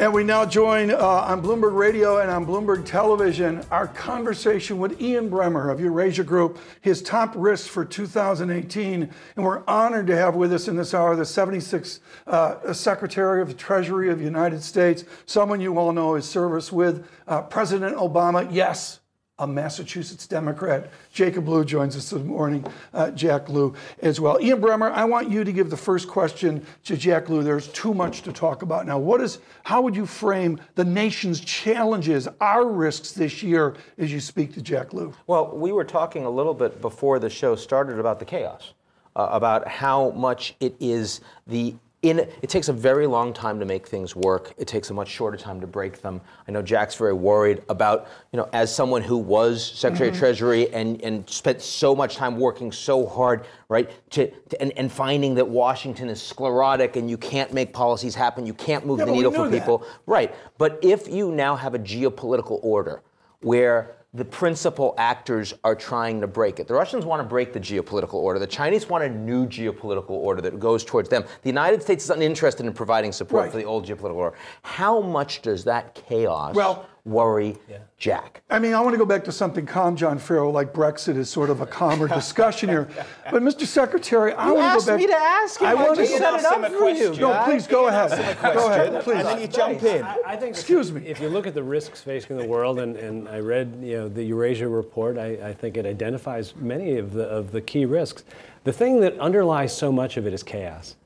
And we now join uh, on Bloomberg Radio and on Bloomberg Television our conversation with Ian Bremmer of Eurasia Group, his top risks for 2018. And we're honored to have with us in this hour the 76th uh, Secretary of the Treasury of the United States, someone you all know his service with uh, President Obama. Yes, a Massachusetts Democrat. Jacob Lew joins us this morning, uh, Jack Lew as well. Ian Bremmer, I want you to give the first question to Jack Lew. There's too much to talk about now. What is, how would you frame the nation's challenges, our risks this year as you speak to Jack Lew? Well, we were talking a little bit before the show started about the chaos, uh, about how much it is the in, it takes a very long time to make things work. It takes a much shorter time to break them. I know Jack's very worried about, you know, as someone who was Secretary mm-hmm. of Treasury and, and spent so much time working so hard, right, to, to, and, and finding that Washington is sclerotic and you can't make policies happen, you can't move yeah, the needle for people. That. Right. But if you now have a geopolitical order where the principal actors are trying to break it. The Russians want to break the geopolitical order. The Chinese want a new geopolitical order that goes towards them. The United States is uninterested in providing support right. for the old geopolitical order. How much does that chaos well, worry yeah. Jack? I mean, I want to go back to something calm, John Ferro, like Brexit is sort of a calmer discussion here. But, Mr. Secretary, I you want to go back. me to ask you. I want to set it up for you. No, please go ahead. Go ahead, please. And then you jump in. I, I think Excuse if, me. If you look at the risks facing the world, and, and I read you know the Eurasia report, I, I think it identifies many of the of the key risks. The thing that underlies so much of it is chaos.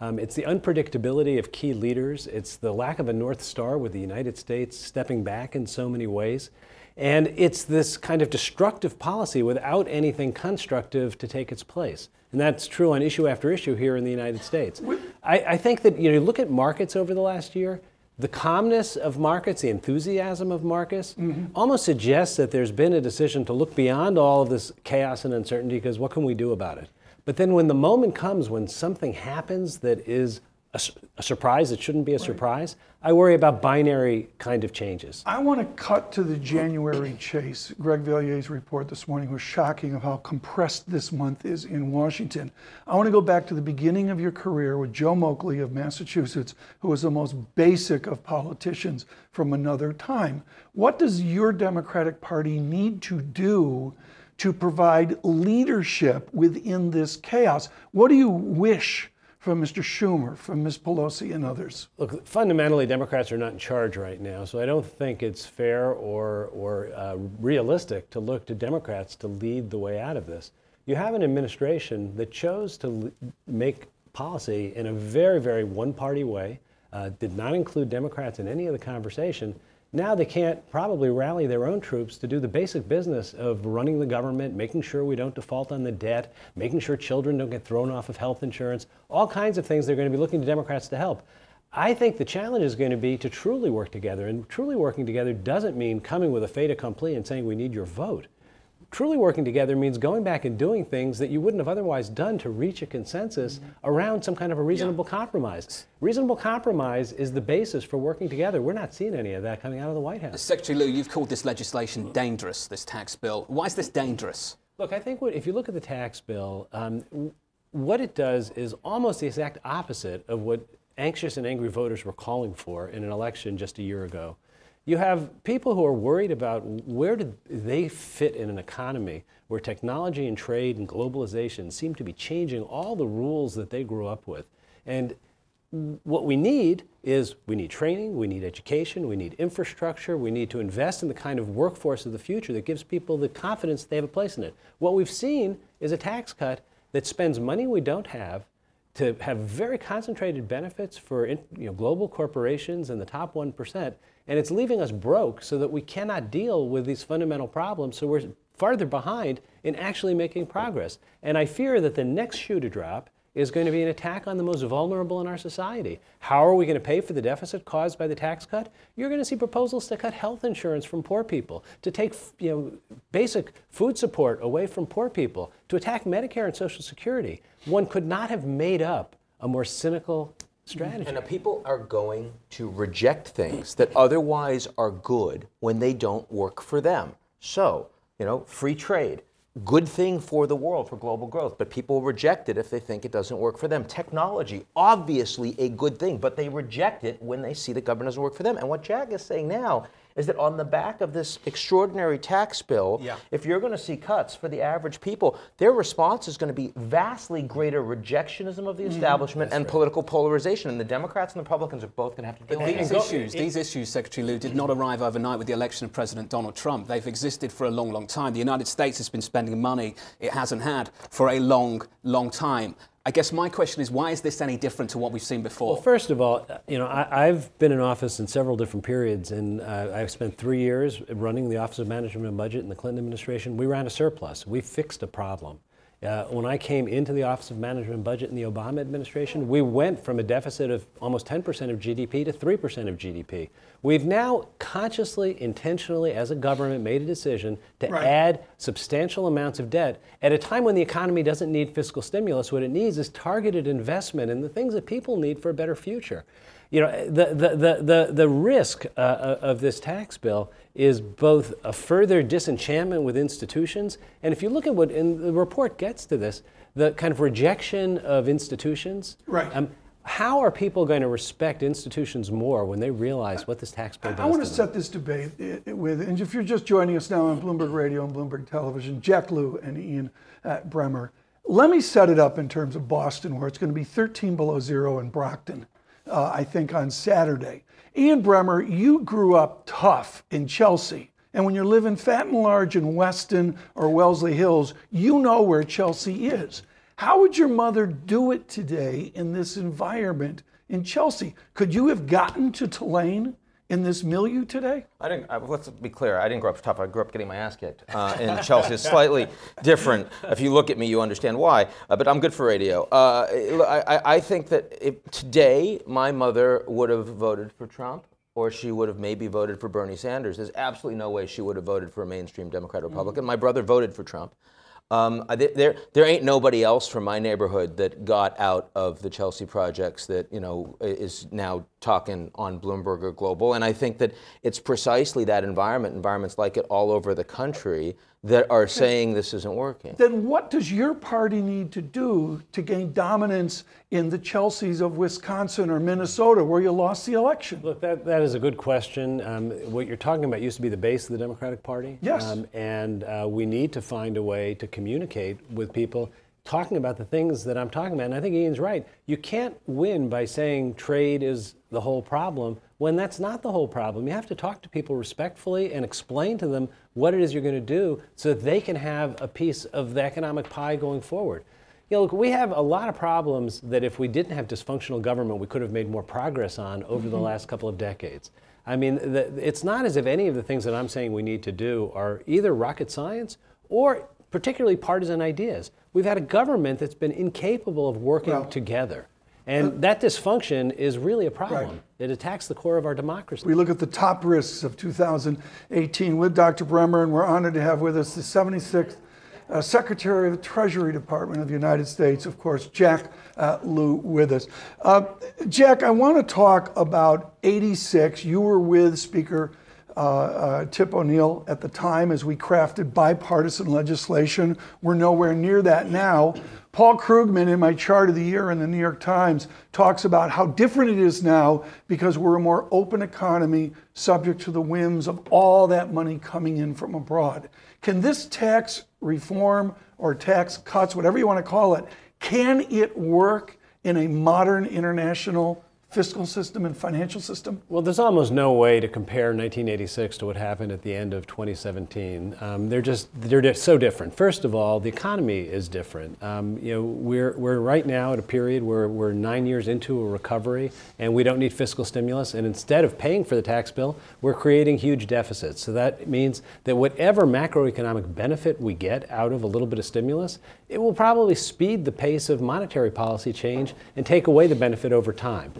Um, it's the unpredictability of key leaders. It's the lack of a North Star with the United States stepping back in so many ways. And it's this kind of destructive policy without anything constructive to take its place. And that's true on issue after issue here in the United States. I, I think that you know, look at markets over the last year, the calmness of markets, the enthusiasm of markets, mm-hmm. almost suggests that there's been a decision to look beyond all of this chaos and uncertainty because what can we do about it? But then when the moment comes when something happens that is a, a surprise that shouldn't be a right. surprise, I worry about binary kind of changes. I want to cut to the January chase. Greg Valliere's report this morning was shocking of how compressed this month is in Washington. I want to go back to the beginning of your career with Joe Moakley of Massachusetts, who was the most basic of politicians from another time. What does your Democratic Party need to do to provide leadership within this chaos. What do you wish from Mr. Schumer, from Ms. Pelosi, and others? Look, fundamentally, Democrats are not in charge right now, so I don't think it's fair or, or uh, realistic to look to Democrats to lead the way out of this. You have an administration that chose to make policy in a very, very one party way, uh, did not include Democrats in any of the conversation now they can't probably rally their own troops to do the basic business of running the government, making sure we don't default on the debt, making sure children don't get thrown off of health insurance, all kinds of things they're going to be looking to Democrats to help. I think the challenge is going to be to truly work together. And truly working together doesn't mean coming with a fait accompli and saying we need your vote. Truly working together means going back and doing things that you wouldn't have otherwise done to reach a consensus mm-hmm. around some kind of a reasonable yeah. compromise. Reasonable compromise is the basis for working together. We're not seeing any of that coming out of the White House. Secretary Lew, you've called this legislation dangerous, this tax bill. Why is this dangerous? Look, I think what, if you look at the tax bill, um, what it does is almost the exact opposite of what anxious and angry voters were calling for in an election just a year ago. You have people who are worried about where do they fit in an economy where technology and trade and globalization seem to be changing all the rules that they grew up with. And what we need is we need training, we need education, we need infrastructure, we need to invest in the kind of workforce of the future that gives people the confidence that they have a place in it. What we've seen is a tax cut that spends money we don't have to have very concentrated benefits for you know, global corporations and the top 1%, and it's leaving us broke so that we cannot deal with these fundamental problems, so we're farther behind in actually making progress. And I fear that the next shoe to drop is going to be an attack on the most vulnerable in our society. How are we going to pay for the deficit caused by the tax cut? You're going to see proposals to cut health insurance from poor people, to take you know, basic food support away from poor people, to attack Medicare and Social Security. One could not have made up a more cynical strategy. And people are going to reject things that otherwise are good when they don't work for them. So, you know, free trade, good thing for the world, for global growth, but people reject it if they think it doesn't work for them. Technology, obviously a good thing, but they reject it when they see the government doesn't work for them. And what Jack is saying now is that on the back of this extraordinary tax bill, Yeah. if you're going to see cuts for the average people, their response is going to be vastly greater rejectionism of the mm-hmm. establishment and political polarization. And the Democrats and the Republicans are both going to have to deal with These that. issues, these issues, Secretary Lew, did not arrive overnight with the election of President Donald Trump. They've existed for a long, long time. The United States has been spending money it hasn't had for a long, long time. I guess my question is, why is this any different to what we've seen before? Well, first of all, you know, I, I've been in office in several different periods, and uh, I've spent three years running the Office of Management and Budget in the Clinton administration. We ran a surplus. We fixed a problem. Uh, when I came into the Office of Management and Budget in the Obama administration, we went from a deficit of almost 10% of GDP to 3% of GDP. We've now consciously, intentionally, as a government, made a decision to Right. add substantial amounts of debt at a time when the economy doesn't need fiscal stimulus. What it needs is targeted investment in the things that people need for a better future. You know, the, the, the, the, the risk uh, of this tax bill is both a further disenchantment with institutions, and if you look at what, and the report gets to this, the kind of rejection of institutions. Right. Um, how are people going to respect institutions more when they realize what this tax bill does? I want to to set this debate with, and if you're just joining us now on Bloomberg Radio and Bloomberg Television, Jack Lew and Ian uh, Bremmer, let me set it up in terms of Boston, where it's going to be 13 below zero in Brockton, uh, I think, on Saturday. Ian Bremmer, you grew up tough in Chelsea. And when you're living fat and large in Weston or Wellesley Hills, you know where Chelsea is. How would your mother do it today in this environment in Chelsea? Could you have gotten to Tulane in this milieu today? I didn't. I, let's be clear. I didn't grow up tough. I grew up getting my ass kicked uh, in Chelsea. It's slightly different. If you look at me, you understand why. Uh, but I'm good for radio. Uh, I, I- I think that if today my mother would have voted for Trump, or she would have maybe voted for Bernie Sanders. There's absolutely no way she would have voted for a mainstream Democrat or Republican. My brother voted for Trump. Um, there, there ain't nobody else from my neighborhood that got out of the Chelsea projects that you know is now talking on Bloomberg or Global. And I think that it's precisely that environment, environments like it all over the country, that are saying this isn't working. Then what does your party need to do to gain dominance in the Chelseas of Wisconsin or Minnesota where you lost the election? Look, that, that is a good question. Um, what you're talking about used to be the base of the Democratic Party. Yes. Um, and uh, we need to find a way to communicate with people talking about the things that I'm talking about. And I think Ian's right. You can't win by saying trade is the whole problem when that's not the whole problem. You have to talk to people respectfully and explain to them what it is you're going to do so that they can have a piece of the economic pie going forward. You know, look, we have a lot of problems that if we didn't have dysfunctional government, we could have made more progress on over the mm-hmm. last couple of decades. I mean, the, it's not as if any of the things that I'm saying we need to do are either rocket science or particularly partisan ideas. We've had a government that's been incapable of working Well- together. And that dysfunction is really a problem. Right. It attacks the core of our democracy. We look at the top risks of 2018 with Dr. Bremmer, and we're honored to have with us the 76th uh, Secretary of the Treasury Department of the United States, of course, Jack uh, Lew, with us. Uh, Jack, I want to talk about 86. You were with Speaker uh, uh, Tip O'Neill at the time as we crafted bipartisan legislation. We're nowhere near that now. Paul Krugman, in my chart of the year in the New York Times, talks about how different it is now because we're a more open economy subject to the whims of all that money coming in from abroad. Can this tax reform or tax cuts, whatever you want to call it, can it work in a modern international fiscal system and financial system? Well, there's almost no way to compare 1986 to what happened at the end of 2017. Um, they're just they're di- so different. First of all, the economy is different. Um, you know, we're we're right now at a period where we're nine years into a recovery, and we don't need fiscal stimulus. And instead of paying for the tax bill, we're creating huge deficits. So that means that whatever macroeconomic benefit we get out of a little bit of stimulus it will probably speed the pace of monetary policy change and take away the benefit over time.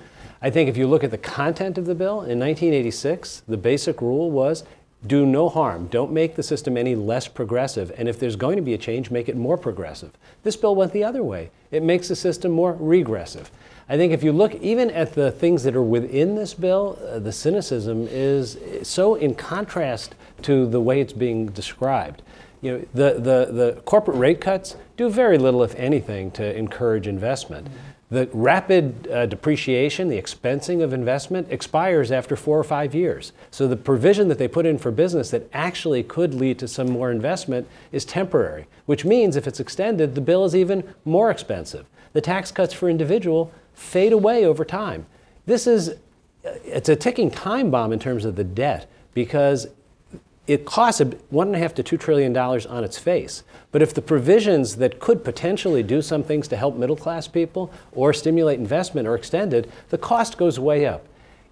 I think if you look at the content of the bill, in 1986, the basic rule was do no harm. Don't make the system any less progressive. And if there's going to be a change, make it more progressive. This bill went the other way. It makes the system more regressive. I think if you look even at the things that are within this bill, uh, the cynicism is so in contrast to the way it's being described. You know, the, the, the corporate rate cuts do very little, if anything, to encourage investment. Mm-hmm. The rapid uh, depreciation, the expensing of investment expires after four or five years. So the provision that they put in for business that actually could lead to some more investment is temporary, which means if it's extended, the bill is even more expensive. The tax cuts for individual fade away over time. This is it's a ticking time bomb in terms of the debt because it costs one and a half to two trillion dollars on its face. But if the provisions that could potentially do some things to help middle class people or stimulate investment are extended, the cost goes way up.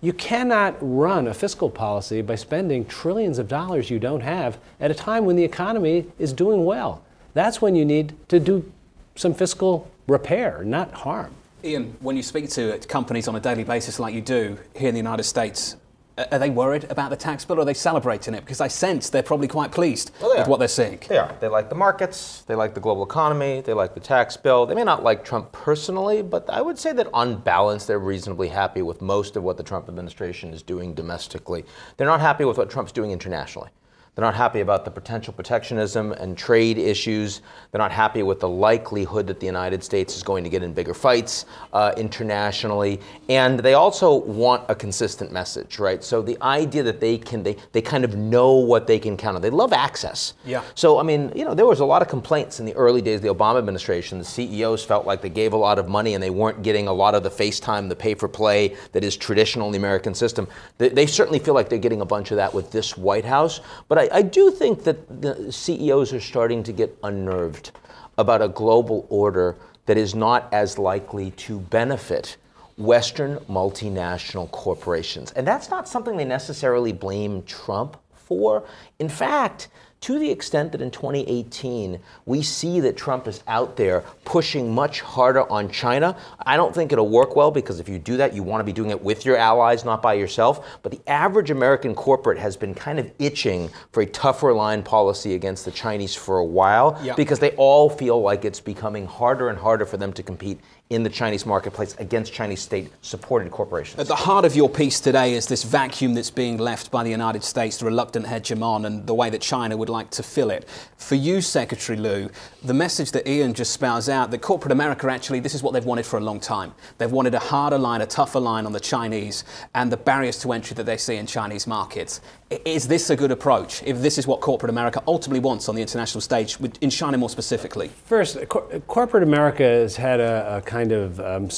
You cannot run a fiscal policy by spending trillions of dollars you don't have at a time when the economy is doing well. That's when you need to do some fiscal repair, not harm. Ian, when you speak to companies on a daily basis like you do here in the United States, are they worried about the tax bill or are they celebrating it? Because I sense they're probably quite pleased well, with what they're seeing. They are. They like the markets, they like the global economy, they like the tax bill. They may not like Trump personally, but I would say that on balance, they're reasonably happy with most of what the Trump administration is doing domestically. They're not happy with what Trump's doing internationally. They're not happy about the potential protectionism and trade issues. They're not happy with the likelihood that the United States is going to get in bigger fights uh, internationally. And they also want a consistent message, right? So the idea that they can, they, they kind of know what they can count on. They love access. Yeah. So, I mean, you know, there was a lot of complaints in the early days of the Obama administration. The CEOs felt like they gave a lot of money and they weren't getting a lot of the FaceTime, the pay for play that is traditional in the American system. They, they certainly feel like they're getting a bunch of that with this White House. But I, I do think that the CEOs are starting to get unnerved about a global order that is not as likely to benefit Western multinational corporations. And that's not something they necessarily blame Trump for. In fact, to the extent that in 2018 we see that Trump is out there pushing much harder on China. I don't think it'll work well because if you do that, you want to be doing it with your allies, not by yourself. But the average American corporate has been kind of itching for a tougher line policy against the Chinese for a while because they all feel like it's becoming harder and harder for them to compete in the Chinese marketplace against Chinese state supported corporations. At the heart of your piece today is this vacuum that's being left by the United States, the reluctant hegemon, and the way that China would like to fill it. For you, Secretary Lew, the message that Ian just spells out that corporate America actually, this is what they've wanted for a long time. They've wanted a harder line, a tougher line on the Chinese and the barriers to entry that they see in Chinese markets. Is this a good approach if this is what corporate America ultimately wants on the international stage, in China more specifically? First, cor- corporate America has had a, a kind of um,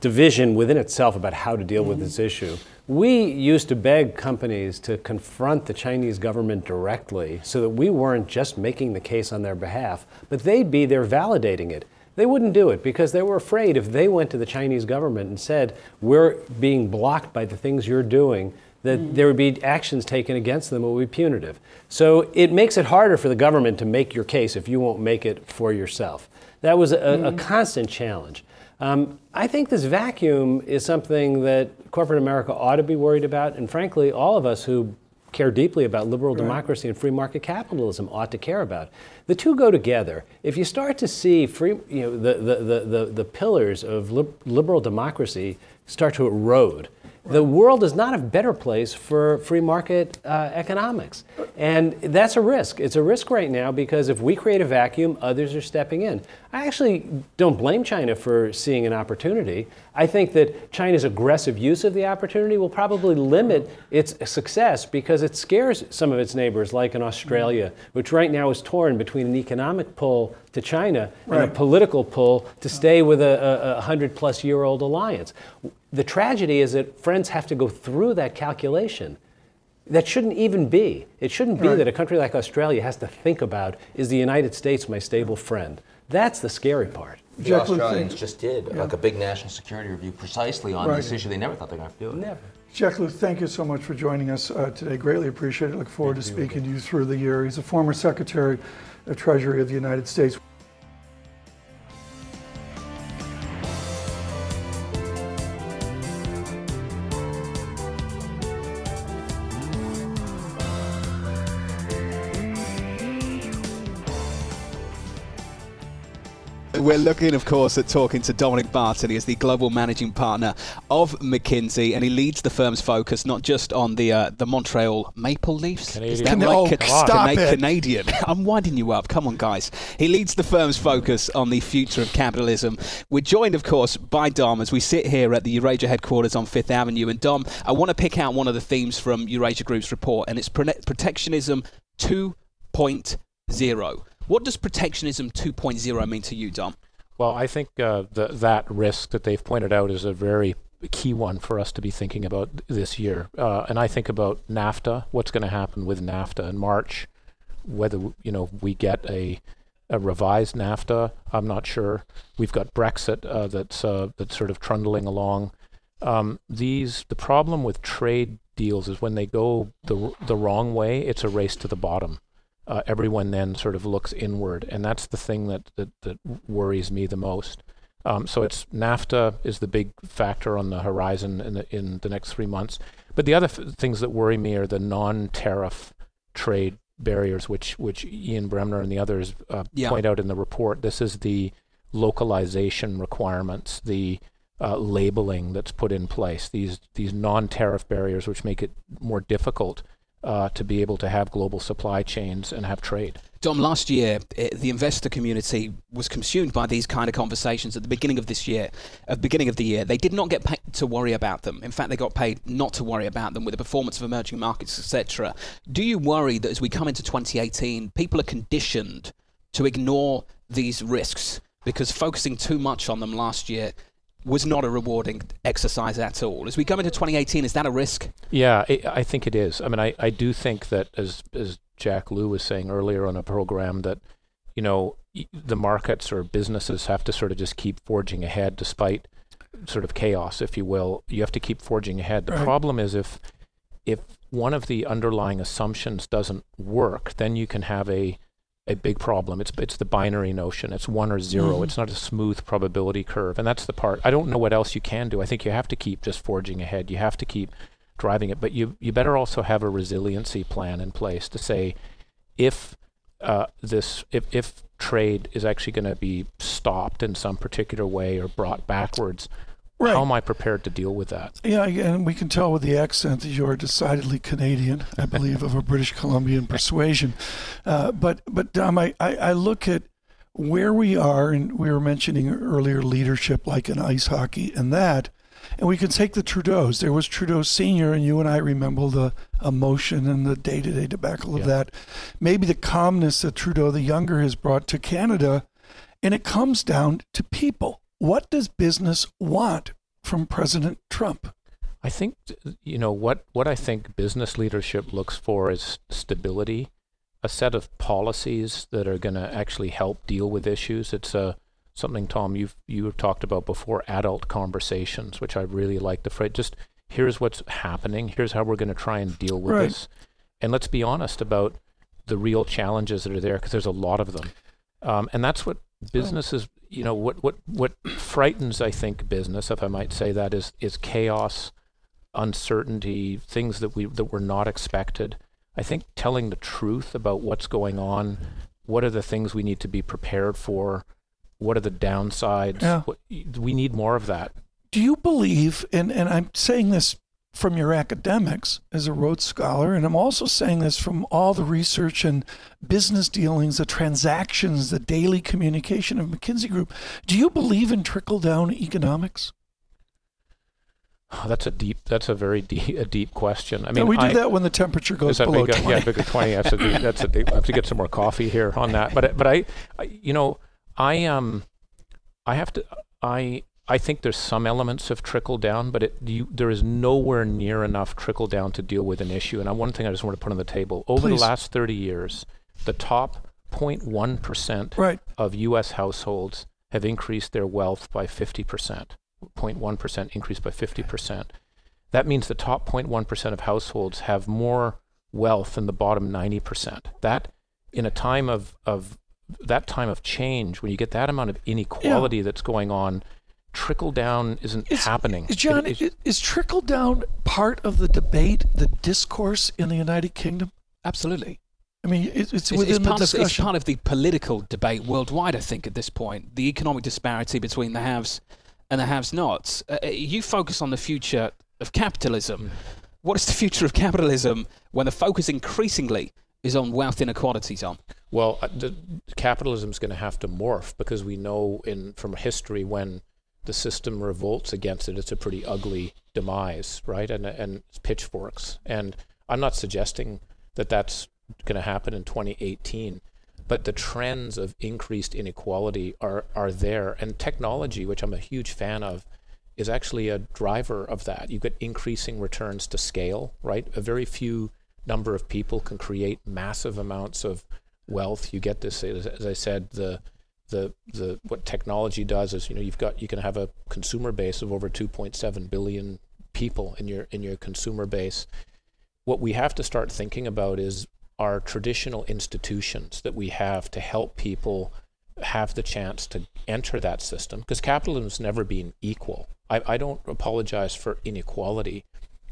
division within itself about how to deal mm-hmm. with this issue. We used to beg companies to confront the Chinese government directly so that we weren't just making the case on their behalf, but they'd be there validating it. They wouldn't do it because they were afraid if they went to the Chinese government and said, We're being blocked by the things you're doing, that mm. there would be actions taken against them that would be punitive. So it makes it harder for the government to make your case if you won't make it for yourself. That was a, mm. a constant challenge. Um, I think this vacuum is something that corporate America ought to be worried about, and frankly, all of us who care deeply about liberal right. democracy and free market capitalism ought to care about. The two go together. If you start to see free, you know, the, the, the, the, the pillars of liberal democracy start to erode, the world is not a better place for free market uh, economics. And that's a risk. It's a risk right now because if we create a vacuum, others are stepping in. I actually don't blame China for seeing an opportunity. I think that China's aggressive use of the opportunity will probably limit its success because it scares some of its neighbors, like in Australia, which right now is torn between an economic pull to China right. and a political pull to stay with a, a, a hundred plus year old alliance. The tragedy is that friends have to go through that calculation. That shouldn't even be. It shouldn't be right. that a country like Australia has to think about is the United States my stable friend? That's the scary part. The Australians just did yeah. like a big national security review precisely on right. this issue. They never thought they were going to have to do it. Never. Jack Lew, thank you so much for joining us uh, today. Greatly appreciate it. Look forward thank to speaking to you through the year. He's a former Secretary of Treasury of the United States. We're looking, of course, at talking to Dominic Barton. He is the global managing partner of McKinsey, and he leads the firm's focus not just on the uh, the Montreal Maple Leafs. Canadian. Is that Can- right? oh, Ca- stop Cana- it. Canadian. I'm winding you up. Come on, guys. He leads the firm's focus on the future of capitalism. We're joined, of course, by Dom as we sit here at the Eurasia headquarters on Fifth Avenue. And Dom, I want to pick out one of the themes from Eurasia Group's report, and it's Prote- protectionism 2.0. What does protectionism 2.0 mean to you, Dom? Well, I think uh, the, that risk that they've pointed out is a very key one for us to be thinking about this year. Uh, and I think about NAFTA, what's going to happen with NAFTA in March, whether you know we get a a revised NAFTA. I'm not sure. We've got Brexit uh, that's uh, that's sort of trundling along. Um, these the problem with trade deals is when they go the the wrong way, it's a race to the bottom. Uh, everyone then sort of looks inward, and that's the thing that that, that worries me the most. Um, so it's NAFTA is the big factor on the horizon in the in the next three months. But the other f- things that worry me are the non-tariff trade barriers, which which Ian Bremmer and the others uh, Yeah. point out in the report. This is the localization requirements, the uh, labeling that's put in place, these these non-tariff barriers, which make it more difficult uh, to be able to have global supply chains and have trade. Dom, last year, eh, the investor community was consumed by these kind of conversations at the beginning of this year, at the beginning of the year. They did not get paid to worry about them. In fact, they got paid not to worry about them with the performance of emerging markets, etc. Do you worry that as we come into 2018, people are conditioned to ignore these risks because focusing too much on them last year was not a rewarding exercise at all? As we come into 2018, is that a risk? Yeah, I I think it is. I mean, I, I do think that as as Jack Lew was saying earlier on a program that, you know, the markets or businesses have to sort of just keep forging ahead despite sort of chaos, if you will. You have to keep forging ahead. The Right. problem is if if one of the underlying assumptions doesn't work, then you can have a a big problem. It's it's the binary notion. It's one or 0 Mhm. It's not a smooth probability curve, and that's the part. I don't know what else you can do. I think you have to keep just forging ahead. You have to keep driving it, but you you better also have a resiliency plan in place to say if uh, this if if trade is actually going to be stopped in some particular way or brought backwards, Right. how am I prepared to deal with that? Yeah, and we can tell with the accent that you're decidedly Canadian, I believe, of a British Columbian persuasion. Uh, but, but Dom, I, I, I look at where we are, and we were mentioning earlier leadership, like in ice hockey, and that. And we can take the Trudeau's. There was Trudeau Senior, and you and I remember the emotion and the day-to-day debacle of Yeah. that. Maybe the calmness that Trudeau the Younger has brought to Canada, and it comes down to people. What does business want from President Trump? I think you know what what I think business leadership looks for is stability, a set of policies that are going to actually help deal with issues. It's a something Tom you've you have talked about before adult conversations, which I really like the phrase. Just here's what's happening. Here's how we're going to try and deal with Right. this, and let's be honest about the real challenges that are there because there's a lot of them, um, and that's what businesses. You know what what what frightens I think business, if I might say that, is is chaos uncertainty, things that we that were not expected. I think telling the truth about what's going on, what are the things we need to be prepared for, what are the downsides. Yeah. What, we need more of that. Do you believe, and, and I'm saying this from your academics as a Rhodes Scholar, and I'm also saying this from all the research and business dealings, the transactions, the daily communication of McKinsey Group. Do you believe in trickle down economics? Oh, that's a deep. That's a very deep, a deep question. I No, mean, we do I, that when the temperature goes below big, 20. Yeah, bigger twenty. That's a deep, that's a deep, I have to get some more coffee here on that. But but I, I you know I um I have to I I think there's some elements of trickle down, but it you, there is nowhere near enough trickle down to deal with an issue. And I, one thing I just want to put on the table over Please. the last 30 years, the top 0.1 percent Right. of U.S. households have increased their wealth by 50 percent. 0.1 percent increase by 50 percent. That means the top 0.1 percent of households have more wealth than the bottom 90 percent. That in a time of of that time of change, when you get that amount of inequality that's going on, trickle down isn't Is- happening. Is John, It- is, it- is trickle down part of the debate, the discourse in the United Kingdom? Absolutely. I mean, it's, it's It's, within it's the part of, discussion. it's part of the political debate worldwide, I think, at this point. The economic disparity between the haves and the haves-nots. Uh, you focus on the future of capitalism. What is the future of capitalism when the focus increasingly is on wealth inequality, Tom? Well, uh, capitalism is going to have to morph because we know in from history when the system revolts against it, it's a pretty ugly demise, right? And and pitchforks. And I'm not suggesting that that's going to happen in 2018, but the trends of increased inequality are are there, and technology, which I'm a huge fan of, is actually a driver of that. You get increasing returns to scale, right? A very few number of people can create massive amounts of wealth. You get this, as, as I said, the the the what technology does is you know you've got you can have a consumer base of over 2.7 billion people in your in your consumer base. What we have to start thinking about is our traditional institutions that we have to help people have the chance to enter that system because capitalism's never been equal. I, I don't apologize for inequality.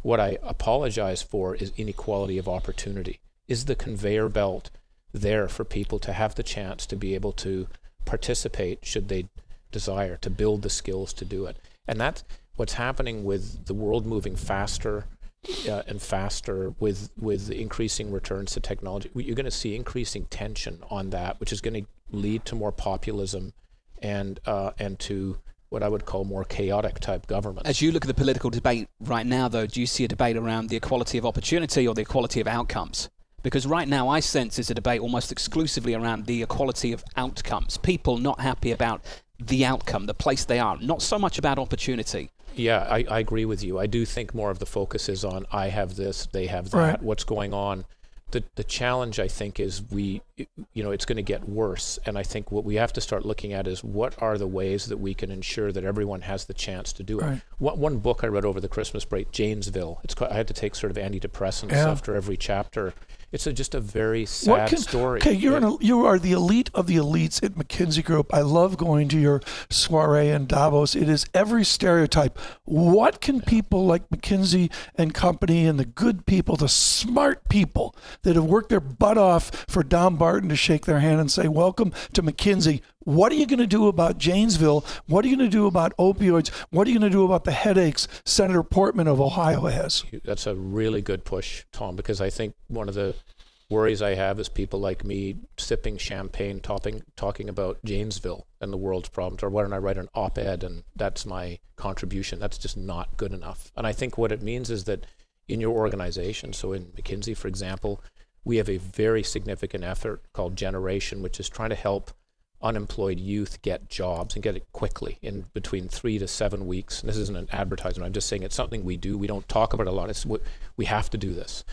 What I apologize for is inequality of opportunity. Is the conveyor belt there for people to have the chance to be able to participate should they desire to build the skills to do it? And that's what's happening with the world moving faster uh, and faster with with increasing returns to technology. You're going to see increasing tension on that, which is going to lead to more populism and uh, and to what I would call more chaotic type governments. As you look at the political debate right now, though, do you see a debate around the equality of opportunity or the equality of outcomes? Because right now, I sense is a debate almost exclusively around the equality of outcomes. People not happy about the outcome, the place they are, not so much about opportunity. Yeah, I, I agree with you. I do think more of the focus is on I have this, they have that, Right. what's going on. The the challenge I think is we you know, it's going to get worse and I think what we have to start looking at is what are the ways that we can ensure that everyone has the chance to do it. Right. One, one book I read over the Christmas break, Janesville. It's quite, I had to take sort of antidepressants Yeah. after every chapter. It's a, just a very sad can- story. Okay, you're Yeah. an, you are the elite of the elites at McKinsey Group. I love going to your soiree in Davos. It is every stereotype. What can people like McKinsey and company and the good people, the smart people that have worked their butt off for Dom Barton to shake their hand and say, "Welcome to McKinsey." What are you going to do about Janesville? What are you going to do about opioids? What are you going to do about the headaches Senator Portman of Ohio has? That's a really good push, Tom, because I think one of the worries I have is people like me sipping champagne, topping, talking about Janesville and the world's problems, or why don't I write an op-ed and that's my contribution? That's just not good enough. And I think what it means is that in your organization, so in McKinsey, for example, we have a very significant effort called Generation, which is trying to help unemployed youth get jobs and get it quickly in between three to seven weeks. And this isn't an advertisement. I'm just saying it's something we do. We don't talk about it a lot. It's we, we have to do this,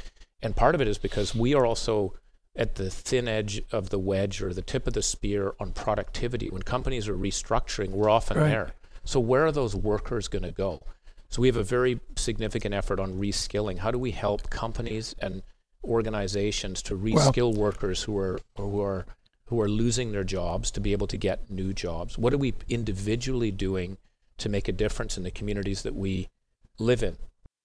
and part of it is because we are also at the thin edge of the wedge or the tip of the spear on productivity. When companies are restructuring, we're often Right. there. So where are those workers going to go? So we have a very significant effort on reskilling. How do we help companies and organizations to reskill workers who are who are who are losing their jobs to be able to get new jobs? What are we individually doing to make a difference in the communities that we live in?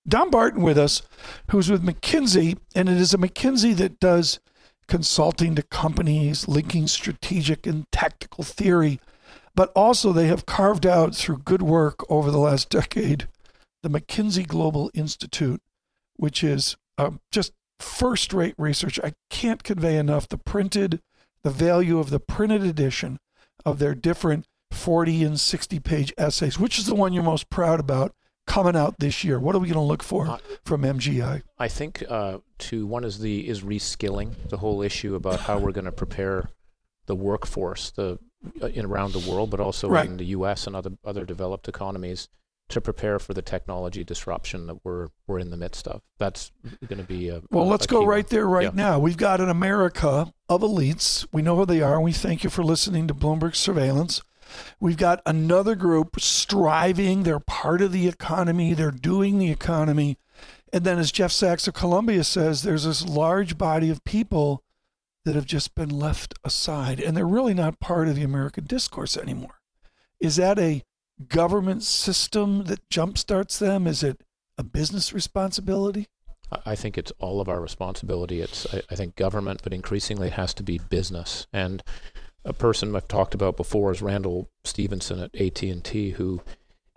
Dom Barton with us, who's with McKinsey, and it is a McKinsey that does consulting to companies, linking strategic and tactical theory, but also they have carved out through good work over the last decade the McKinsey Global Institute, which is uh, just first rate research. I can't convey enough the printed, the value of the printed edition of their different 40 and 60 page essays. Which is the one you're most proud about coming out this year? What are we going to look for Uh, from MGI? I think uh, to one is the is reskilling the whole issue about how we're going to prepare the workforce the uh, in around the world, but also Right. in the U.S. and other other developed economies to prepare for the technology disruption that we're we're in the midst of. That's going to be a Well, a- let's a go right one. there right Yeah. now. We've got an America of elites. We know who they are. We thank you for listening to Bloomberg Surveillance. We've got another group striving. They're part of the economy. They're doing the economy. And then, as Jeff Sachs of Columbia says, there's this large body of people that have just been left aside, and they're really not part of the American discourse anymore. Is that a government system that jumpstarts them? Is it a business responsibility? I- think it's all of our responsibility. It's I, I think government, but increasingly it has to be business. And a person I've talked about before is Randall Stephenson at AT and T, who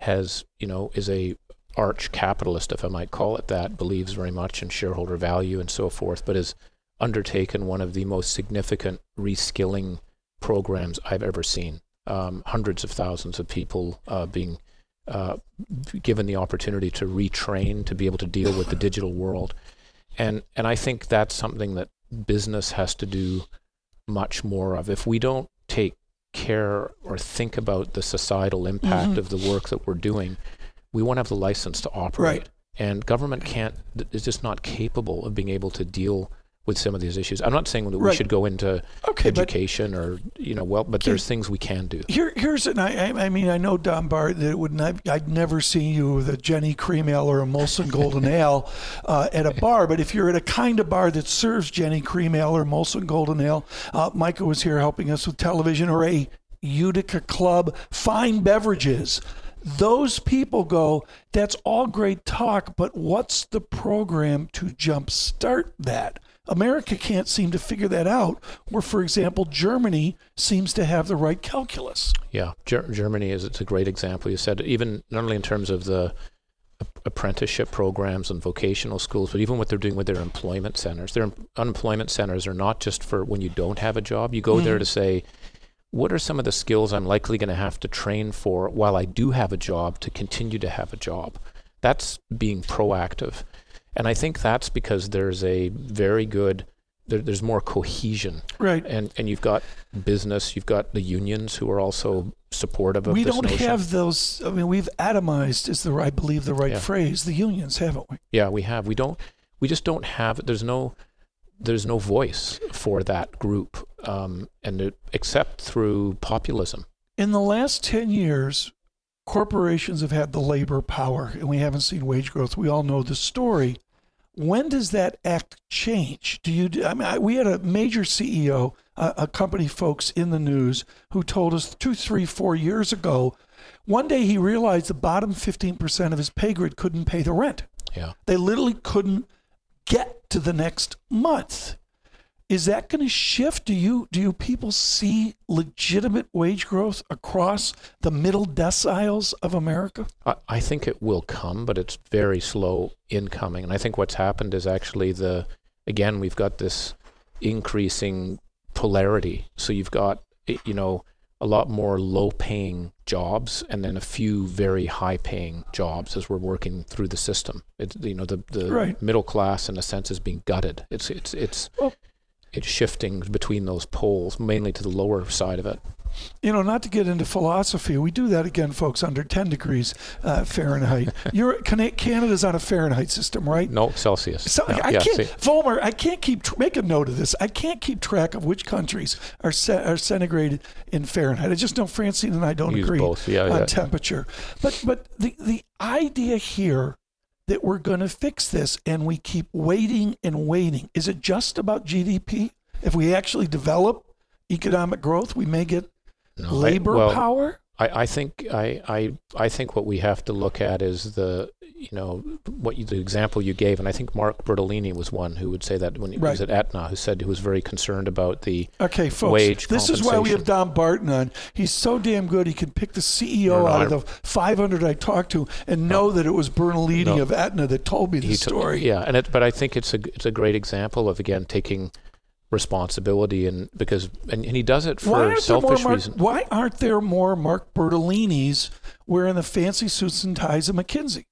has you know is a arch capitalist, if I might call it that, believes very much in shareholder value and so forth, but has undertaken one of the most significant reskilling programs I've ever seen. Um, hundreds of thousands of people uh, being uh, given the opportunity to retrain to be able to deal with the digital world, and and I think that's something that business has to do much more of. If we don't take care or think about the societal impact Mhm. of the work that we're doing, we won't have the license to operate. Right. And government can't is just not capable of being able to deal with some of these issues. I'm not saying that we should go into Okay, education or you know well, but there's things we can do. Here, here's and I, I I mean, I know Don Bart that it would not, I'd never see you with a Genny Cream Ale or a Molson Golden Ale uh, at a bar. But if you're at a kind of bar that serves Genny Cream Ale or Molson Golden Ale, uh, Micah was here helping us with television or a Utica Club, fine beverages. Those people go, that's all great talk, but what's the program to jumpstart that? America can't seem to figure that out, where, for example, Germany seems to have the right calculus. Yeah, Ger- Germany is it's a great example. You said even not only in terms of the apprenticeship programs and vocational schools, but even what they're doing with their employment centers. Their em- unemployment centers are not just for when you don't have a job. You go there to mm. say, what are some of the skills I'm likely going to have to train for while I do have a job to continue to have a job? That's being proactive. And I think that's because there's a very good, there, there's more cohesion Right. and and you've got business, you've got the unions who are also supportive of we don't notion. have those. I mean, we've atomized is the I believe the right Yeah. phrase. The unions, haven't we? yeah, we have. We don't. We just don't have. There's no. There's no voice for that group, um, and it, except through populism. In the last ten years, corporations have had the labor power, and we haven't seen wage growth. We all know the story. When does that act change? Do you? I mean, I, we had a major CEO, a, a company folks in the news, who told us two, three, four years ago. One day he realized the bottom fifteen percent of his pay grid couldn't pay the rent. Yeah. They literally couldn't get to the next month. Is that going to shift? Do you do you people see legitimate wage growth across the middle deciles of America? I, I think it will come, but it's very slow in coming. And I think what's happened is actually the again we've got this increasing polarity. So you've got you know a lot more low-paying jobs, and then a few very high-paying jobs as we're working through the system. It's you know the the Right. middle class in a sense is being gutted. It's it's it's Well- it's shifting between those poles, mainly to the lower side of it. You know, not to get into philosophy, we do that again, folks, under 10 degrees uh, Fahrenheit. You're, Canada's on a Fahrenheit system, right? No Celsius. So Yeah, I yeah, can't, see. I can't keep tr- make a note of this. I can't keep track of which countries are ce- are centigrade in Fahrenheit. I just know Francine and I don't Use agree both. Yeah, on yeah. temperature. But but the the idea here that we're going to fix this and we keep waiting and waiting is it just about GDP? If we actually develop economic growth, we may get No, I- labor well, power. I, I think I, I I think what we have to look at is the you know what you, the example you gave, and I think Mark Bertolini was one who would say that when he was at Aetna, who said he was very concerned about the Okay, folks. wage this is why we have. Dom Barton on. He's so damn good. He can pick the CEO No, no, out of I'm- the 500 I talked to and know that it was Bertolini No. of Aetna that told me the story. yeah, and it, but I think it's a it's a great example of again taking responsibility and because and, and he does it for aren't, there more selfish Mark, reasons. why aren't there more Mark Bertolinis wearing the fancy suits and ties of McKinsey?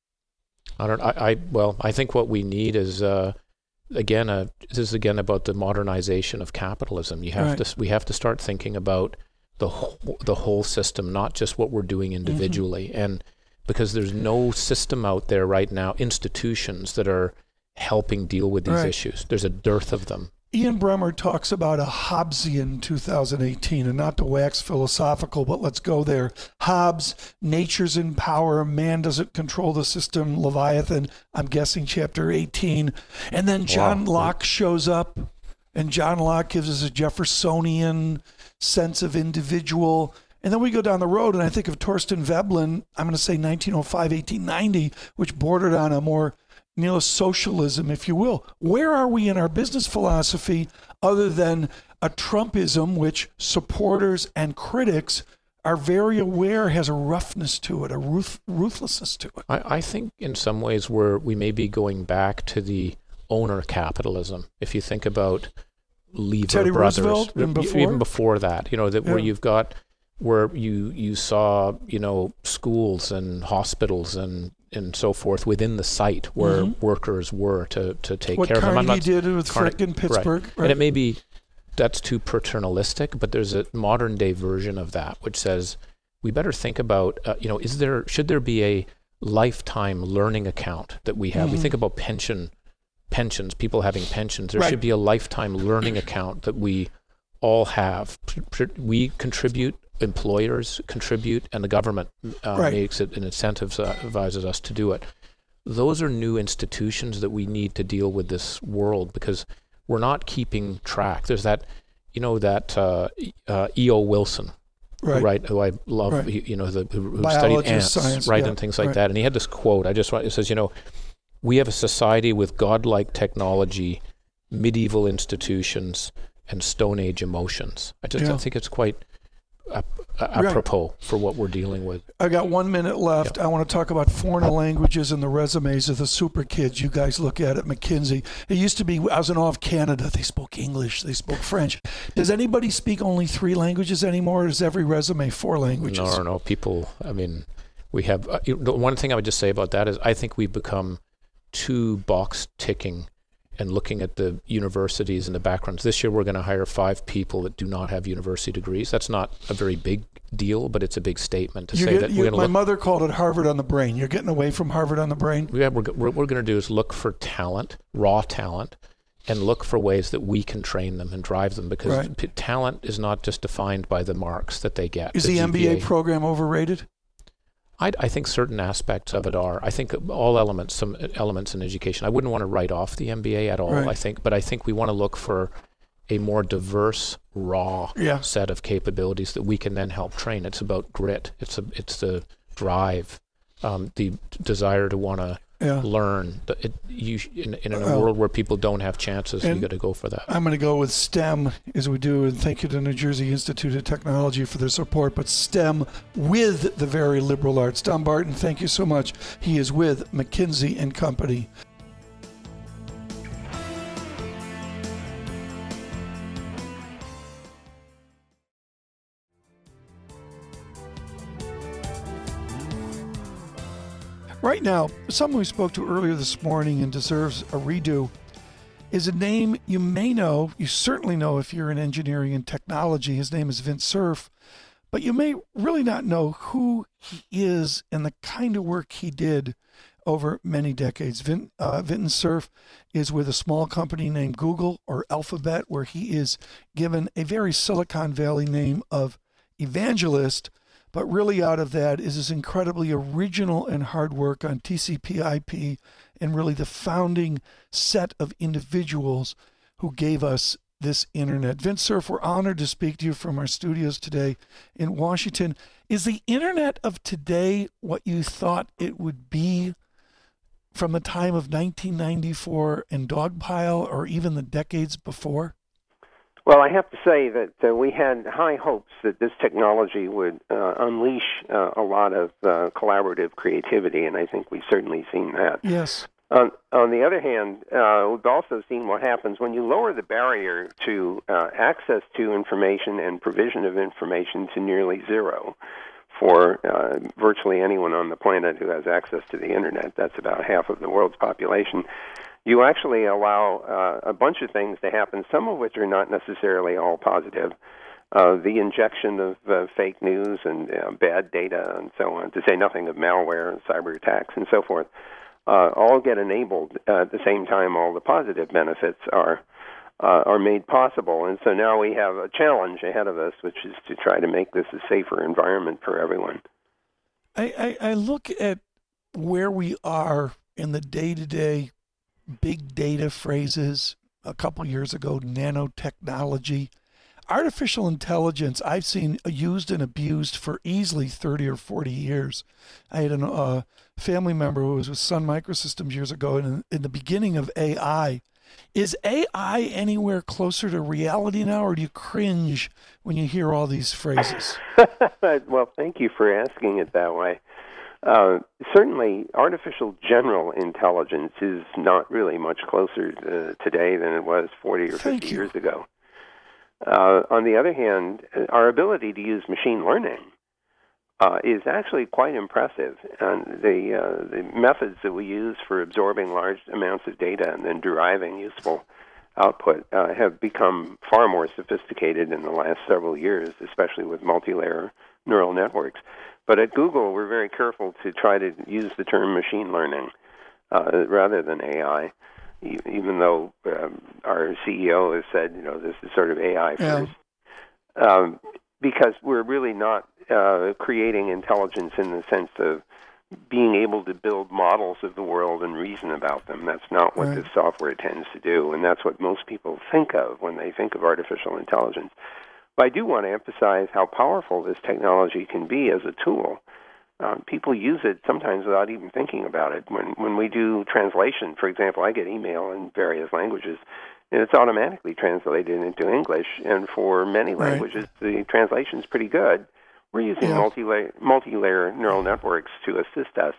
I don't. I, I well, I think what we need is uh, again. Uh, this is again about the modernization of capitalism. You have Right. to. We have to start thinking about the whole, the whole system, not just what we're doing Mm-hmm. individually. And because there's no system out there right now, institutions that are helping deal with these Right. issues. There's a dearth of them. Ian Bremmer talks about a Hobbesian 2018, and not to wax philosophical, but let's go there. Hobbes, nature's in power, man doesn't control the system, Leviathan, I'm guessing chapter 18. And then John Wow. Locke shows up, and John Locke gives us a Jeffersonian sense of individual. And then we go down the road, and I think of Thorstein Veblen, I'm going to say 1905, 1890, which bordered on a more Neil, a socialism, if you will. Where are we in our business philosophy other than a Trumpism, which supporters and critics are very aware has a roughness to it, a ruth- ruthlessness to it? I, I think in some ways we're, we may be going back to the owner capitalism. If you think about Lever Teddy Brothers, Roosevelt and e- before? even before that, you know, that where you've got where you you saw you know schools and hospitals and and so forth within the site where workers were to to take Mm-hmm. What care of them. I'm Carnegie not- did with Carne- Frick in Pittsburgh. Right. And it may be that's too paternalistic, but there's a modern day version of that which says we better think about uh, you know is there should there be a lifetime learning account that we have? We Mhm. think about pension pensions, people having pensions. There Right. should be a lifetime learning account that we all have. Pr- pr- We contribute, employers contribute, and the government uh, Right. makes it an and incentivizes us to do it. Those are new institutions that we need to deal with this world because we're not keeping track. There's that, you know, that uh, uh, E.O. Wilson, right. right. Who I love, Right. you know, the, who, studied ants, science, right, yeah, and things like right. that. And he had this quote. I just want. It says, you know, we have a society with godlike technology, medieval institutions, and Stone Age emotions. I just Yeah. I think it's quite Right. apropos for what we're dealing with. I got one minute left. I want to talk about foreign languages and the resumes of the super kids you guys look at at McKinsey. It used to be, I was in awe of Canada. They spoke English, they spoke French. Does anybody speak only three languages anymore? Or is every resume four languages? No, no, no. People, I mean, we have. Uh, you know, the one thing I would just say about that is I think we've become too box ticking and looking at the universities and the backgrounds. This year we're going to hire five people that do not have university degrees. That's not a very big deal, but it's a big statement to You say get- that you- we're going to my look. mother called it Harvard on the brain. You're getting away from Harvard on the brain. Yeah, we're, what we're going to do is look for talent, raw talent, and look for ways that we can train them and drive them because Right. p- talent is not just defined by the marks that they get. Is the, MBA GPA. program overrated? I, I think certain aspects of it are. I think all elements, some elements in education. I wouldn't want to write off the MBA at all. Right. I think, but I think we want to look for a more diverse, raw Yeah. set of capabilities that we can then help train. It's about grit. It's a, it's the drive, um, the desire to want to Yeah. learn. It, you, in, in a Well, world where people don't have chances, you got to go for that. I'm going to go with STEM as we do, and thank you to New Jersey Institute of Technology for their support. But STEM with the very liberal arts. Dom Barton, thank you so much. He is with McKinsey and Company. Right now, someone we spoke to earlier this morning and deserves a redo is a name you may know. You certainly know if you're in engineering and technology. His name is Vint Cerf, but you may really not know who he is and the kind of work he did over many decades. Vin, uh, Vinton Cerf is with a small company named Google or Alphabet, where he is given a very Silicon Valley name of evangelist. But really, out of that is his incredibly original and hard work on TCP/IP, and really the founding set of individuals who gave us this internet. Vint Cerf, we're honored to speak to you from our studios today in Washington. Is the internet of today what you thought it would be from the time of 1994 and Dogpile, or even the decades before? Well, I have to say that uh, we had high hopes that this technology would uh, unleash uh, a lot of uh, collaborative creativity, and I think we've certainly seen that. Yes. On, on the other hand, uh, we've also seen what happens when you lower the barrier to uh, access to information and provision of information to nearly zero for uh, virtually anyone on the planet who has access to the internet. That's about half of the world's population. You actually allow uh, a bunch of things to happen, some of which are not necessarily all positive. Uh, the injection of uh, fake news and uh, bad data and so on, to say nothing of malware and cyber attacks and so forth, uh, all get enabled at the same time. All the positive benefits are uh, are made possible, and so now we have a challenge ahead of us, which is to try to make this a safer environment for everyone. I, I, I look at where we are in the day to day big data phrases a couple years ago, nanotechnology. artificial intelligence I've seen used and abused for easily 30 or 40 years. I had a uh, family member who was with Sun Microsystems years ago, and in, in the beginning of AI, is AI anywhere closer to reality now, or do you cringe when you hear all these phrases? well, thank you for asking it that way. Uh, certainly, artificial general intelligence is not really much closer to today than it was 40 or 50 years ago. Uh, on the other hand, our ability to use machine learning uh, is actually quite impressive. And the, uh, the methods that we use for absorbing large amounts of data and then deriving useful output uh, have become far more sophisticated in the last several years, especially with multi-layer neural networks. But at Google, we're very careful to try to use the term machine learning uh, rather than AI, even though um, our CEO has said, you know, this is sort of AI first. Yeah. Um, because we're really not uh, creating intelligence in the sense of being able to build models of the world and reason about them. That's not what right. this software tends to do, and that's what most people think of when they think of artificial intelligence. But I do want to emphasize how powerful this technology can be as a tool. Um, people use it sometimes without even thinking about it. When when we do translation, for example, I get email in various languages, and it's automatically translated into English. And for many languages, the translation is pretty good. We're using yeah. multi-layer, multi-layer neural networks to assist us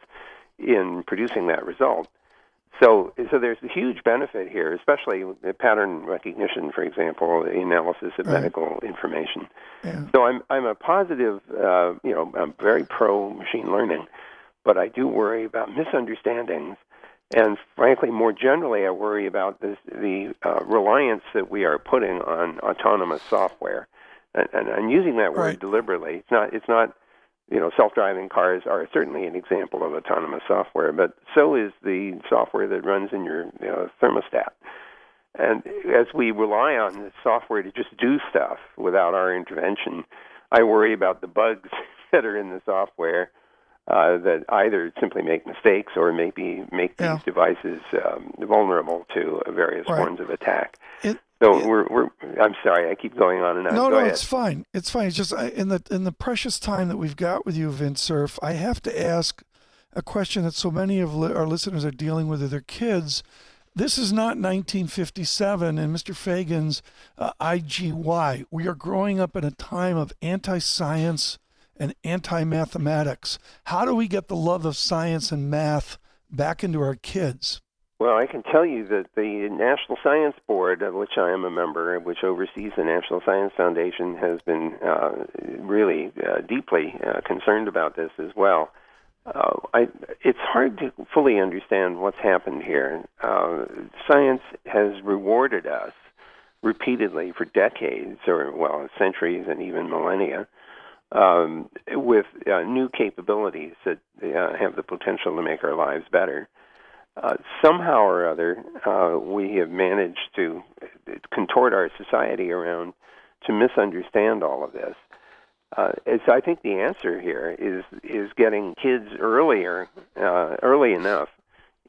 in producing that result. So, so there's a huge benefit here, especially pattern recognition, for example, the analysis of right. medical information. Yeah. So I'm I'm a positive, uh, you know, I'm very pro machine learning, but I do worry about misunderstandings and frankly, more generally, I worry about this, the uh, reliance that we are putting on autonomous software, and, and I'm using that word right. deliberately. It's not. It's not. You know, self-driving cars are certainly an example of autonomous software, but so is the software that runs in your you know, thermostat. And as we rely on the software to just do stuff without our intervention, I worry about the bugs that are in the software uh, that either simply make mistakes or maybe make these yeah. devices um, vulnerable to various right. forms of attack. It, so it, we're, we're. I'm sorry, I keep going on and on. No, Go no, ahead. it's fine. It's fine. It's just I, in the in the precious time that we've got with you, Vint Cerf, I have to ask a question that so many of li- our listeners are dealing with with their kids. This is not 1957 and Mr. Fagen's uh, IGY. We are growing up in a time of anti-science and anti mathematics. How do we get the love of science and math back into our kids? Well, I can tell you that the National Science Board, of which I am a member, which oversees the National Science Foundation, has been uh, really uh, deeply uh, concerned about this as well. Uh, I, it's hard to fully understand what's happened here. Uh, science has rewarded us repeatedly for decades, or well, centuries and even millennia, um, with uh, new capabilities that have the potential to make our lives better. Uh, somehow or other, uh, we have managed to contort our society around to misunderstand all of this. Uh, so I think the answer here is is getting kids earlier, uh, early enough,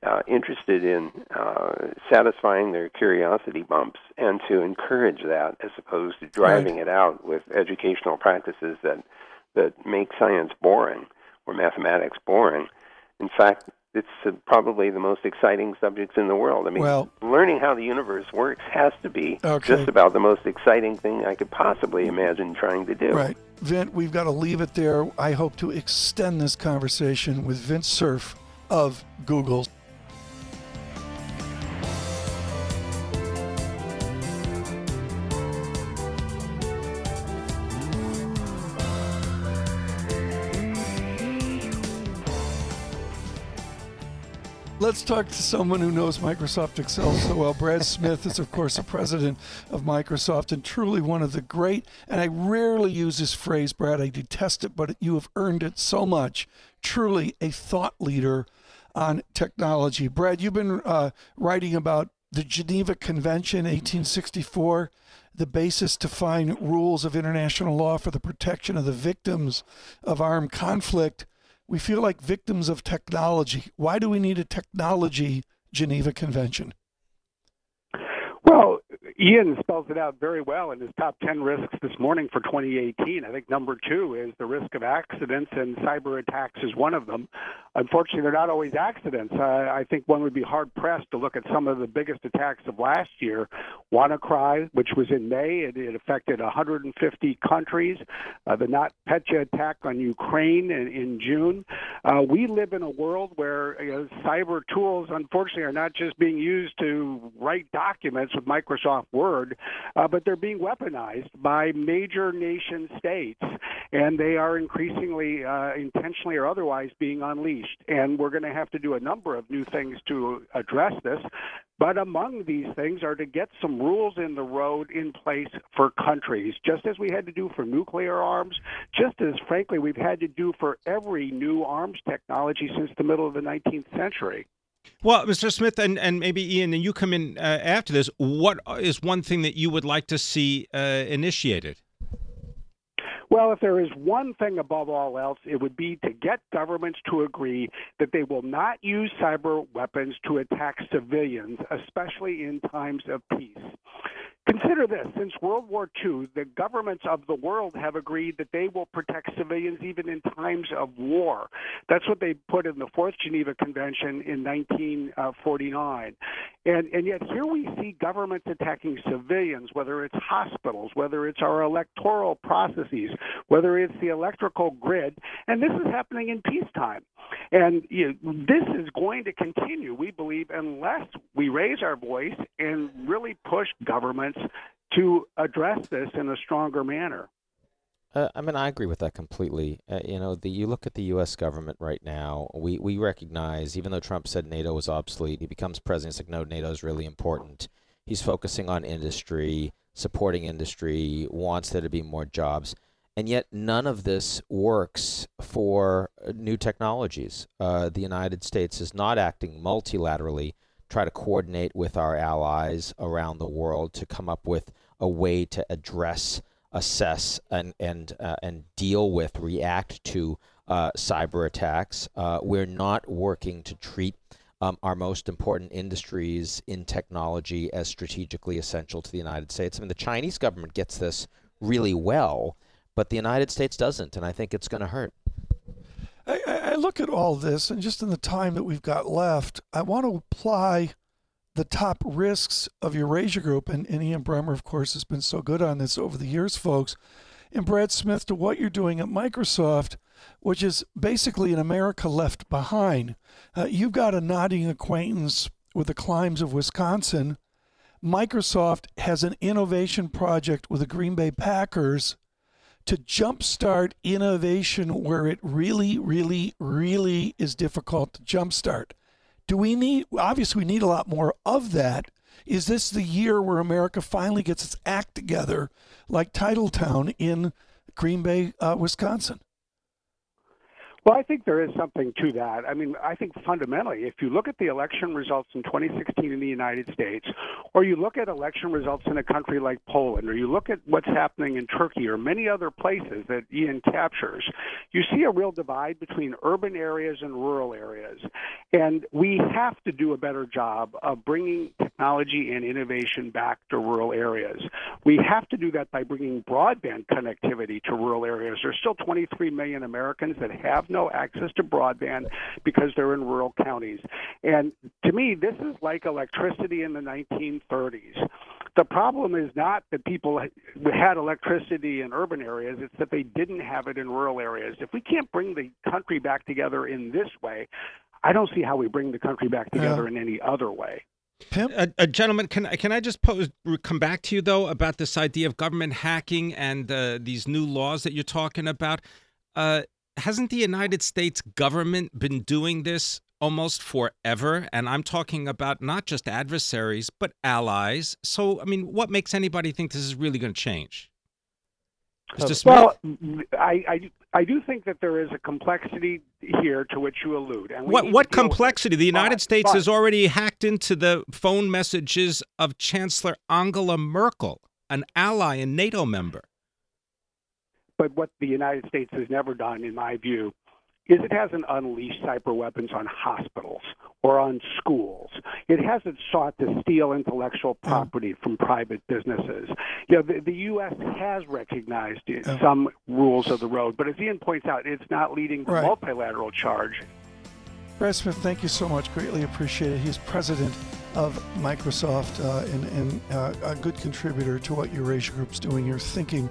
uh, interested in uh, satisfying their curiosity bumps, and to encourage that as opposed to driving right. it out with educational practices that that make science boring or mathematics boring. In fact, it's uh, probably the most exciting subjects in the world. I mean, well, learning how the universe works has to be okay. just about the most exciting thing I could possibly imagine trying to do. Right. Vint, we've got to leave it there. I hope to extend this conversation with Vint Cerf of Google. Let's talk to someone who knows Microsoft Excel so well. Brad Smith is, of course, the president of Microsoft and truly one of the great, and I rarely use this phrase, Brad, I detest it, but you have earned it so much. Truly a thought leader on technology. Brad, you've been uh, writing about the Geneva Convention, 1864 the basis to find rules of international law for the protection of the victims of armed conflict we feel like victims of technology. Why do we need a technology Geneva Convention? Ian spells it out very well in his top 10 risks this morning for 2018. I think number two is the risk of accidents, and cyber attacks is one of them. Unfortunately, they're not always accidents. Uh, I think one would be hard pressed to look at some of the biggest attacks of last year. WannaCry, which was in May, it, it affected 150 countries. Uh, the NotPetya attack on Ukraine in, in June. Uh, we live in a world where you know, cyber tools, unfortunately, are not just being used to write documents with Microsoft Word, uh, but they're being weaponized by major nation states, and they are increasingly, uh, intentionally or otherwise, being unleashed. And we're going to have to do a number of new things to address this. But among these things are to get some rules in the road in place for countries, just as we had to do for nuclear arms, just as, frankly, we've had to do for every new arms technology since the middle of the 19th century. Well, Mr. Smith, and, and maybe Ian, and you come in uh, after this. What is one thing that you would like to see uh, initiated? Well, if there is one thing above all else, it would be to get governments to agree that they will not use cyber weapons to attack civilians, especially in times of peace. Consider this since World War II, the governments of the world have agreed that they will protect civilians even in times of war. That's what they put in the Fourth Geneva Convention in 1949. And, and yet, here we see governments attacking civilians, whether it's hospitals, whether it's our electoral processes, whether it's the electrical grid, and this is happening in peacetime. And you know, this is going to continue, we believe, unless we raise our voice and really push governments to address this in a stronger manner. Uh, I mean, I agree with that completely. Uh, you know, the, you look at the U.S. government right now. We we recognize, even though Trump said NATO was obsolete, he becomes president. He's like, no, NATO is really important. He's focusing on industry, supporting industry, wants there to be more jobs, and yet none of this works for new technologies. Uh, the United States is not acting multilaterally, try to coordinate with our allies around the world to come up with a way to address assess and and uh, and deal with, react to uh, cyber attacks. Uh, we're not working to treat um, our most important industries in technology as strategically essential to the United States. I mean, the Chinese government gets this really well, but the United States doesn't, and I think it's going to hurt. I, I look at all this, and just in the time that we've got left, I want to apply the top risks of Eurasia Group, and, and Ian Bremmer, of course, has been so good on this over the years, folks, and Brad Smith to what you're doing at Microsoft, which is basically an America left behind. Uh, you've got a nodding acquaintance with the climes of Wisconsin. Microsoft has an innovation project with the Green Bay Packers to jumpstart innovation where it really, really, really is difficult to jumpstart. Do we need, obviously, we need a lot more of that. Is this the year where America finally gets its act together, like Titletown in Green Bay, uh, Wisconsin? Well, I think there is something to that. I mean, I think fundamentally, if you look at the election results in 2016 in the United States, or you look at election results in a country like Poland, or you look at what's happening in Turkey or many other places that Ian captures, you see a real divide between urban areas and rural areas. And we have to do a better job of bringing technology and innovation back to rural areas. We have to do that by bringing broadband connectivity to rural areas. There's still 23 million Americans that have no access to broadband because they're in rural counties. And to me, this is like electricity in the 1930s. The problem is not that people had electricity in urban areas, it's that they didn't have it in rural areas. If we can't bring the country back together in this way, I don't see how we bring the country back together yeah. in any other way. Uh, uh, gentlemen, can can I just pose, come back to you though about this idea of government hacking and uh, these new laws that you're talking about? Uh, hasn't the United States government been doing this almost forever? And I'm talking about not just adversaries, but allies. So, I mean, what makes anybody think this is really going to change? Well, I, I, I do think that there is a complexity here to which you allude. And what what complexity? The United but, States but, has already hacked into the phone messages of Chancellor Angela Merkel, an ally and NATO member. But what the United States has never done, in my view, is it hasn't unleashed cyber weapons on hospitals or on schools. it hasn't sought to steal intellectual property from private businesses. You know, the, the U.S. has recognized some rules of the road, but as Ian points out, it's not leading to Right. multilateral charge. Brad Smith, thank you so much. Greatly appreciate it. He's president of Microsoft uh, and, and uh, a good contributor to what Eurasia Group's doing here, thinking